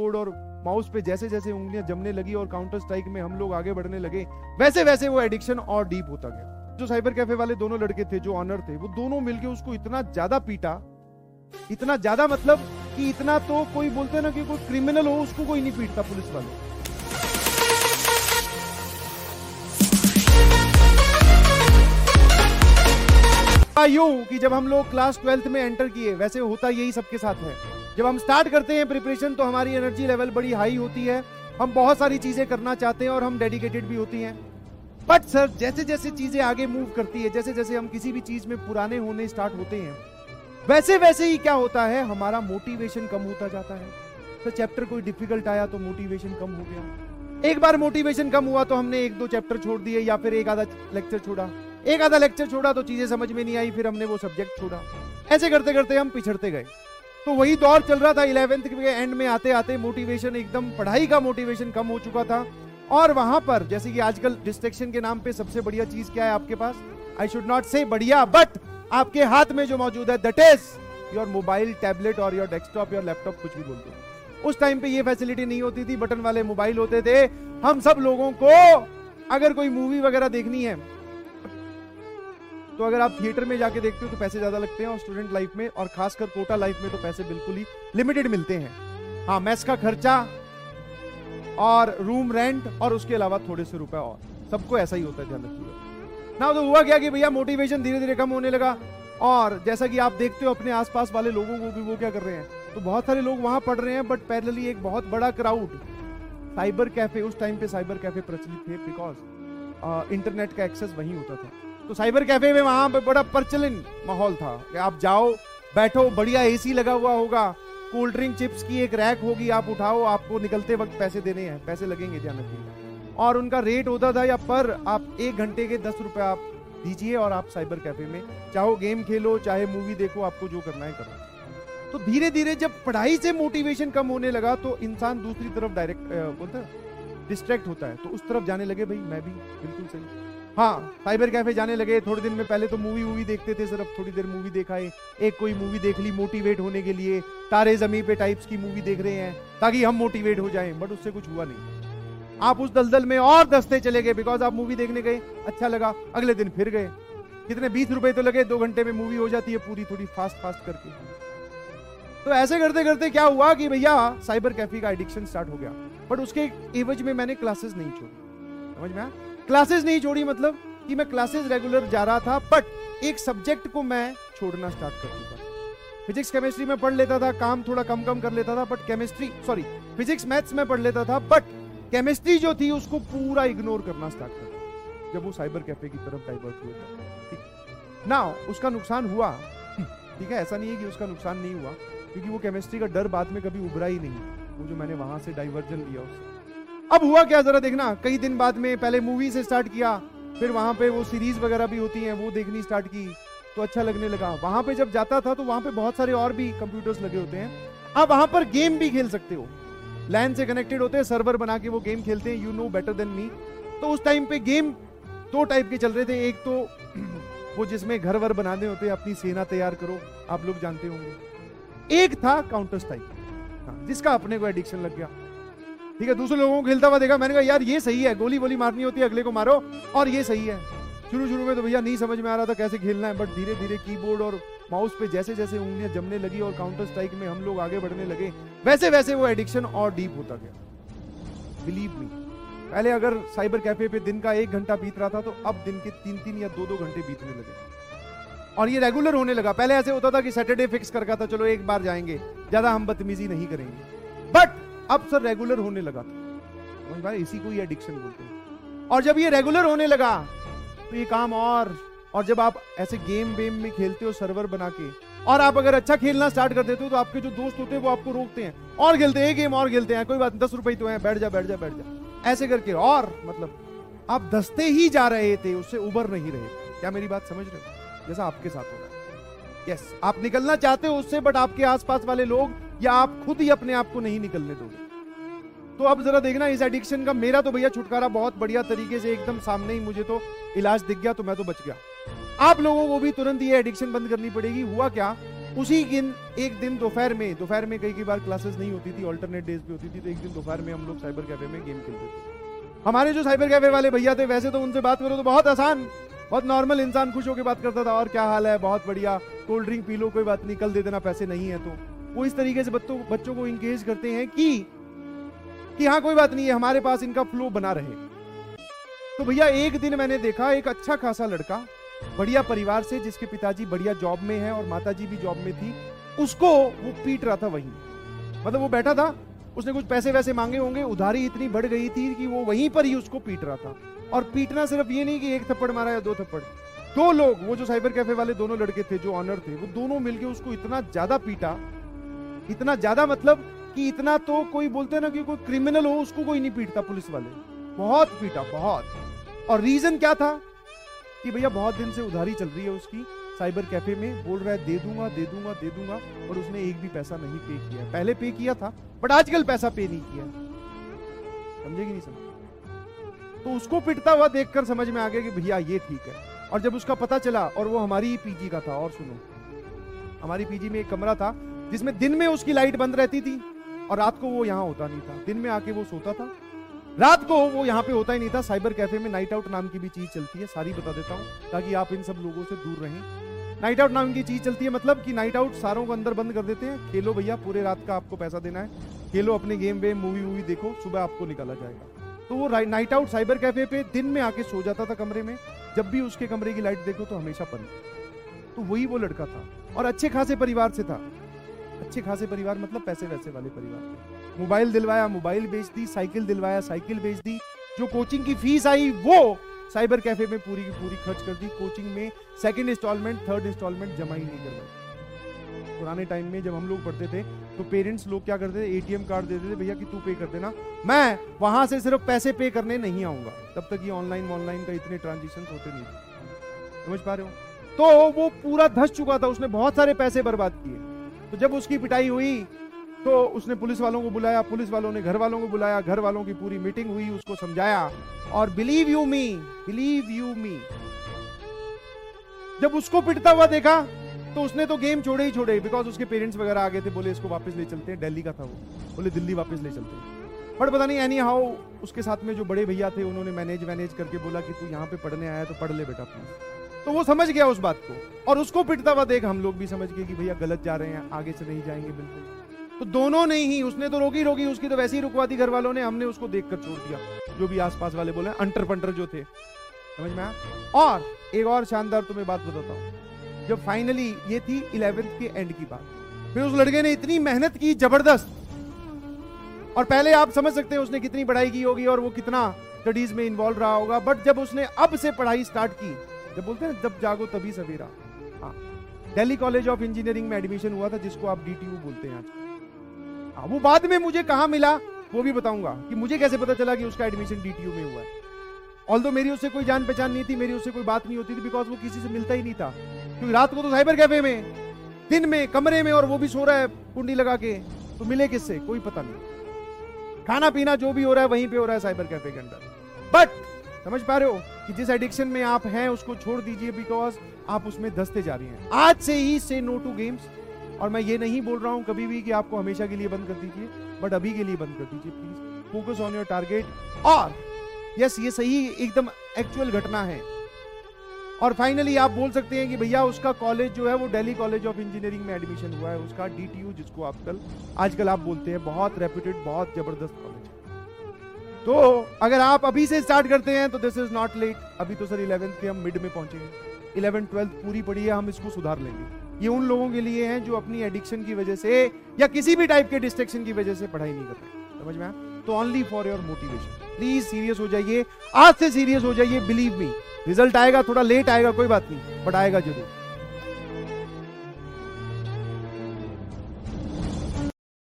Keyboard और mouse पे जैसे जैसे उंगलियाँ जमने लगी और काउंटर स्ट्राइक में हम लोग आगे बढ़ने लगे, वैसे वैसे वो एडिक्शन और डीप होता गया। जो साइबर कैफ़े वाले दोनों लड़के थे, जो ऑनर थे, वो दोनों मिलके उसको इतना ज़्यादा पीटा, इतना ज़्यादा मतलब कि इतना तो कोई बोलते ना कि कोई क्रिमिनल हो, उसको कोई नहीं पीटता पुलिस वाले। यूँ कि जब हम लोग क्लास ट्वेल्थ में एंटर किए, वैसे होता यही सबके साथ है। जब हम स्टार्ट करते हैं प्रिपरेशन तो हमारी एनर्जी लेवल बड़ी हाई होती है। हम बहुत सारी चीज़ें करना चाहते हैं और हम डेडिकेटेड भी होती हैं। बट सर जैसे जैसे चीज़ें आगे मूव करती है जैसे जैसे हम किसी भी चीज़ में पुराने होने स्टार्ट होते हैं वैसे वैसे ही क्या होता है, हमारा मोटिवेशन कम होता जाता है। तो चैप्टर कोई डिफ़िकल्ट आया तो मोटिवेशन कम हो गया। एक बार मोटिवेशन कम हुआ तो हमने एक दो चैप्टर छोड़ दिए या फिर एक आधा लेक्चर छोड़ा। एक आधा लेक्चर छोड़ा तो चीज़ें समझ में नहीं आई, फिर हमने वो सब्जेक्ट छोड़ा। ऐसे करते करते हम पिछड़ते गए। तो वही दौर चल रहा था इलेवेंथ के एंड में आते आते मोटिवेशन एकदम, पढ़ाई का मोटिवेशन कम हो चुका था। और वहाँ पर, जैसे कि आजकल डिस्ट्रेक्शन के नाम पे सबसे बढ़िया चीज़ क्या है आपके पास? आई शुड नॉट से बढ़िया बट आपके हाथ में जो मौजूद है that is your mobile tablet और योर डेस्कटॉप योर लैपटॉप कुछ भी बोलते उस टाइम पे ये फैसिलिटी नहीं होती थी बटन वाले मोबाइल होते थे। हम सब लोगों को, अगर कोई मूवी वगैरह देखनी है तो अगर आप थिएटर में जाके देखते हो तो पैसे ज़्यादा लगते हैं और स्टूडेंट लाइफ में और खासकर कोटा लाइफ में तो पैसे बिल्कुल ही लिमिटेड मिलते हैं। हाँ मैस का खर्चा और रूम रेंट और उसके अलावा थोड़े से रुपए और। सबको ऐसा ही होता है ध्यान रखिएगा। ना तो हुआ क्या कि भैया मोटिवेशन धीरे धीरे कम होने लगा और जैसा कि आप देखते हो अपने आसपास वाले लोगों को भी वो क्या कर रहे हैं? तो बहुत सारे लोग वहाँ पढ़ रहे हैं बट पैरेलली एक बहुत बड़ा क्राउड साइबर कैफ़े उस टाइम पे साइबर कैफ़े प्रचलित थे बिकॉज़ इंटरनेट का एक्सेस वहीं होता था। तो साइबर कैफ़े में वहाँ पे बड़ा प्रचलन माहौल था। कि आप जाओ, बैठो, बढ़िया एसी लगा हुआ होगा। कोल्ड ड्रिंक चिप्स की एक रैक होगी, आप उठाओ, आपको निकलते वक्त पैसे देने हैं, पैसे लगेंगे ध्यान रखिएगा और उनका रेट होता था या पर आप एक घंटे के दस रुपए आप दीजिए और आप साइबर कैफ़े में चाहो गेम खेलो, चाहे मूवी देखो, आपको जो करना है करो। तो धीरे धीरे जब पढ़ाई से मोटिवेशन कम होने लगा तो इंसान दूसरी तरफ़ डायरेक्ट बोलता डिस्ट्रैक्ट होता है। तो उस तरफ़ जाने लगे, भाई, मैं भी बिल्कुल सही। हाँ साइबर कैफ़े जाने लगे। थोड़े दिन में पहले तो मूवी वूवी देखते थे, सिर्फ़ थोड़ी देर मूवी देखा है। एक कोई मूवी देख ली मोटिवेट होने के लिए। तारे जमी पे टाइप्स की मूवी देख रहे हैं, ताकि हम मोटिवेट हो जाएँ बट उससे कुछ हुआ नहीं। आप उस दलदल में और दसते चले गए बिकॉज़ आप मूवी देखने गए अच्छा लगा। अगले दिन फिर गए। कितने बीस रुपए तो लगे, दो घंटे में मूवी हो जाती है पूरी थोड़ी फास्ट फास्ट करके। तो ऐसे करते करते क्या हुआ कि भैया साइबर कैफ़े का एडिक्शन स्टार्ट हो गया। बट उसके एवज में मैंने क्लासेस नहीं छोड़ी। समझ में आया? क्लासेस नहीं छोड़ी मतलब कि मैं क्लासेस रेगुलर जा रहा था बट एक सब्जेक्ट को मैं छोड़ना स्टार्ट कर चुका फिजिक्स केमिस्ट्री में पढ़ लेता था, काम थोड़ा कम कम कर लेता था but chemistry sorry physics maths में पढ़ लेता था बट केमिस्ट्री जो थी उसको पूरा इग्नोर करना स्टार्ट कर जब वो साइबर कैफ़े की तरफ़ डाइवर्ट हुआ ना उसका नुकसान हुआ। ठीक है, ऐसा नहीं है कि उसका नुकसान नहीं हुआ, क्योंकि वो केमिस्ट्री का डर बाद में कभी उभरा ही नहीं। वो जो मैंने वहाँ से डाइवर्जन लिया उससे। अब हुआ क्या? जरा देखना। कई दिन बाद में पहले मूवी से स्टार्ट किया फिर वहाँ पे वो सीरीज़ वगैरह भी होती हैं वो देखनी स्टार्ट की तो अच्छा लगने लगा। वहाँ पे जब जाता था तो वहाँ पे बहुत सारे और भी कंप्यूटर्स लगे होते हैं। आप वहाँ पर गेम भी खेल सकते हो। लैंड से कनेक्टेड होते हैं सर्वर बना के वो गेम खेलते हैं you know better than me तो उस टाइम पे गेम दो टाइप के चल रहे थे। एक तो वो जिसमें घर वर बनाने होते हैं अपनी सेना तैयार करो आप लोग जानते होंगे। एक था काउंटर स्ट्राइक हाँ, जिसका अपने को एडिक्शन लग गया। ठीक है, दूसरे लोगों को खेलता हुआ देखा, मैंने कहा, यार, ये सही है गोली वोली मारनी होती है, अगले को मारो, और ये सही है। शुरू शुरू में तो भैया नहीं समझ में आ रहा था कैसे खेलना है बट धीरे धीरे कीबोर्ड और माउस पे जैसे जैसे उंगलियाँ जमने लगी और काउंटर स्ट्राइक में हम लोग आगे बढ़ने लगे वैसे वैसे वो एडिक्शन और डीप होता गया। बिलीव मी पहले अगर साइबर कैफ़े पे दिन का एक घंटा बीत रहा था तो अब दिन के तीन तीन या दो दो घंटे बीतने लगे। और ये रेगुलर होने लगा। पहले ऐसे होता था कि सैटरडे फिक्स करके था, चलो एक बार जाएँगे, ज़्यादा हम बदतमीजी नहीं करेंगे। बट अब सर रेगुलर होने लगा था। इसी को ही एडिक्शन बोलते हैं। और जब ये रेगुलर होने लगा तो ये काम और और जब आप ऐसे गेम वेम में खेलते हो सर्वर बना के, और आप अगर अच्छा खेलना स्टार्ट कर देते हो तो आपके जो दोस्त होते हैं, वो आपको रोकते हैं। और खेलते हैं गेम और खेलते हैं, कोई बात दस रुपए तो है, बैठ जा बैठ जा बैठ जा। ऐसे करके, और मतलब आप दसते ही जा रहे थे, उससे उबर नहीं रहे। क्या मेरी बात समझ रहे जैसा आपके साथ हो रहा है। यस आप निकलना चाहते हो उससे बट आपके आसपास वाले लोग या आप खुद ही अपने आप को नहीं निकलने दोगे? तो अब जरा देखना, इस एडिक्शन का मेरा तो भैया छुटकारा बहुत बढ़िया तरीके से एकदम सामने ही मुझे तो इलाज दिख गया तो मैं तो बच गया। आप लोगों को भी तुरंत ये एडिक्शन बंद करनी पड़ेगी। हुआ क्या? उसी दिन, एक दिन दोपहर में दोपहर में कई कई बार क्लासेस नहीं होती थी ऑल्टरनेट डेज़ पे होती थी तो एक दिन दोपहर में हम लोग साइबर कैफ़े में गेम खेलते थे। हमारे जो साइबर कैफ़े वाले भैया थे, वैसे तो उनसे बात करो तो बहुत आसान, बहुत नॉर्मल इंसान खुश होकर बात करता था, और क्या हाल है? बहुत बढ़िया कोल्ड ड्रिंक पी लो, कोई बात नहीं, कल दे देना, पैसे नहीं है तो। वो इस तरीके से बच्चों बच्चों को इंगेज करते हैं कि कि हाँ कोई बात नहीं है हमारे पास इनका फ्लो बना रहे। तो भैया, एक दिन मैंने देखा, एक अच्छा खासा लड़का, बढ़िया परिवार से, जिसके पिताजी बढ़िया जॉब में है और माताजी भी जॉब में थी, उसको वो पीट रहा था वहीं। मतलब वो बैठा था, उसने कुछ पैसे वैसे मांगे होंगे, उधारी इतनी बढ़ गई थी कि वो वहीं पर ही उसको पीट रहा था। और पीटना सिर्फ़ ये नहीं कि एक थप्पड़ मारा या दो थप्पड़। दो लोग, वो जो साइबर कैफ़े वाले दोनों लड़के थे, जो ऑनर थे, वो दोनों मिलके उसको इतना ज़्यादा पीटा इतना ज़्यादा मतलब कि इतना तो कोई बोलते ना कि कोई क्रिमिनल हो, उसको कोई नहीं पीटता पुलिस वाले। बहुत पीटा, बहुत। और रीजन क्या था? कि भैया बहुत दिन से उधारी चल रही है उसकी। साइबर कैफ़े में बोल रहा है, दे दूँगा दे दूँगा दे दूँगा। और उसने एक भी पैसा नहीं पे किया। पहले पे किया था बट आजकल पैसा पे नहीं किया। समझेगी नहीं समझ? तो उसको पिटता हुआ देखकर समझ में आ गया कि भैया ये ठीक है। और जब उसका पता चला, और वो हमारी पीजी का था, और सुनो। हमारी पीजी में एक कमरा था जिसमें दिन में उसकी लाइट बंद रहती थी और रात को वो यहाँ होता नहीं था। दिन में आके वो सोता था। रात को वो यहाँ पे होता ही नहीं था। साइबर कैफ़े में नाइट आउट नाम की भी चीज़ चलती है। सारी बता देता हूँ, ताकि आप इन सब लोगों से दूर रहें। नाइट आउट नाम की चीज़ चलती है मतलब कि नाइट आउट सारों को अंदर बंद कर देते हैं। खेलो भैया, पूरे रात का आपको पैसा देना है। खेलो अपने गेम, वेम, मूवी, वूवी देखो, सुबह आपको निकाला जाएगा। तो वो नाइट आउट साइबर कैफ़े पे दिन में आके सो जाता था कमरे में। जब भी उसके कमरे की लाइट देखो तो हमेशा बंद। तो वही वो लड़का था और अच्छे खासे परिवार से था। अच्छे खासे परिवार मतलब पैसे वैसे वाले परिवार मोबाइल दिलवाया, मोबाइल बेच दी, साइकिल दिलवाया, साइकिल बेच दी। जो कोचिंग की फ़ीस आई, वो साइबर कैफ़े में पूरी की पूरी खर्च कर दी। कोचिंग में सेकंड इंस्टॉलमेंट थर्ड इंस्टॉलमेंट जमा ही नहीं करवाई। पुराने टाइम में जब हम लोग पढ़ते थे तो पेरेंट्स लोग क्या करते थे? एटीएम कार्ड देते थे, भैया, कि तू पे कर देना। मैं वहाँ से सिर्फ़ पैसे पे करने नहीं आऊँगा। तब तक ये ऑनलाइन ऑनलाइन का इतने ट्रांजेक्शन होते नहीं थे। समझ पा रहे हो? तो वो पूरा धस चुका था, उसने बहुत सारे पैसे बर्बाद किए। तो जब उसकी पिटाई हुई तो उसने पुलिस वालों को बुलाया, पुलिस वालों ने घर वालों को बुलाया घर वालों की पूरी मीटिंग हुई, उसको समझाया। और believe you me believe you me जब उसको पिटता हुआ देखा तो उसने तो गेम छोड़े ही छोड़े बिकॉज़ उसके पेरेंट्स वगैरह आ गए थे, बोले इसको वापस ले चलते हैं, दिल्ली का था वो। बोले, दिल्ली वापस ले चलते हैं। बट पता नहीं एनी हाउ उसके साथ में जो बड़े भैया थे, उन्होंने मैनेज मैनेज करके बोला कि तू यहाँ पे पढ़ने आया तो पढ़ ले बेटा प्लीज़ तो वो समझ गया उस बात को। और उसको पिटता हुआ देख हम लोग भी समझ गए कि भैया गलत जा रहे हैं, आगे से नहीं जाएँगे बिल्कुल। तो दोनों ने ही, उसने तो रोकी रोकी, उसकी तो वैसे ही रुकवा दी घर वालों ने, हमने उसको देखकर छोड़ दिया। जो भी आसपास वाले बोले, अंटर पंटर जो थे। समझ में और एक और शानदार तुम्हें बात बताता हूँ। जब फाइनली ये थी इलेवेंथ के एंड की बात, फिर उस लड़के ने इतनी मेहनत की, ज़बरदस्त। और पहले आप समझ सकते हैं उसने कितनी पढ़ाई की होगी और वो कितना स्टडीज़ में इन्वॉल्व रहा होगा बट जब उसने अब से पढ़ाई स्टार्ट की जब बोलते हैं जब जागो तभी सवेरा। हाँ। दिल्ली कॉलेज ऑफ़ इंजीनियरिंग में एडमिशन हुआ था, जिसको आप डीटीयू बोलते हैं आज। हाँ वो बाद में मुझे कहा मिला, वो भी बताऊँगा कि मुझे कैसे पता चला कि उसका एडमिशन डीटीयू में हुआ है। ऑल दो मेरी उससे कोई जान पहचान नहीं थी, मेरी उससे कोई बात नहीं होती थी बिकॉज़ वो किसी से मिलता ही नहीं था। क्योंकि रात को तो साइबर कैफ़े में, दिन में, कमरे में, और वो भी सो रहा है कुंडी लगा के। तो मिले किससे? कोई पता नहीं। खाना पीना जो भी हो रहा है, वहीं पे हो रहा है साइबर कैफ़े के अंदर। बट समझ पा रहे हो कि जिस एडिक्शन में आप हैं, उसको छोड़ दीजिए बिकॉज़ आप उसमें दसते जा रही हैं। आज से ही से नो टू गेम्स और मैं ये नहीं बोल रहा हूँ कभी भी कि आपको हमेशा के लिए बंद कर दीजिए बट अभी के लिए बंद कर दीजिए please focus on your target और यस ये सही एकदम एक्चुअल घटना है। और फाइनली आप बोल सकते हैं कि भैया उसका कॉलेज जो है, वो दिल्ली कॉलेज ऑफ़ इंजीनियरिंग में एडमिशन हुआ है। उसका डीटीयू जिसको आप कल आजकल आप बोलते हैं, बहुत रेप्यूटेड बहुत ज़बरदस्त तो अगर आप अभी से स्टार्ट करते हैं तो दिस इज़ नॉट लेट अभी तो सर इलेवेंथ के हम मिड में पहुँचेंगे इलेवेंथ ट्वेल्थ पूरी पड़ी है, हम इसको सुधार लेंगे। ये उन लोगों के लिए हैं जो अपनी एडिक्शन की वजह से या किसी भी टाइप के डिस्ट्रेक्शन की वजह से पढ़ाई नहीं कर रहे समझ में तो only for your motivation please serious हो जाइए। आज से सीरियस हो जाइए बिलीव मी रिज़ल्ट आएगा, थोड़ा लेट आएगा, कोई बात नहीं बट आएगा ज़रूर।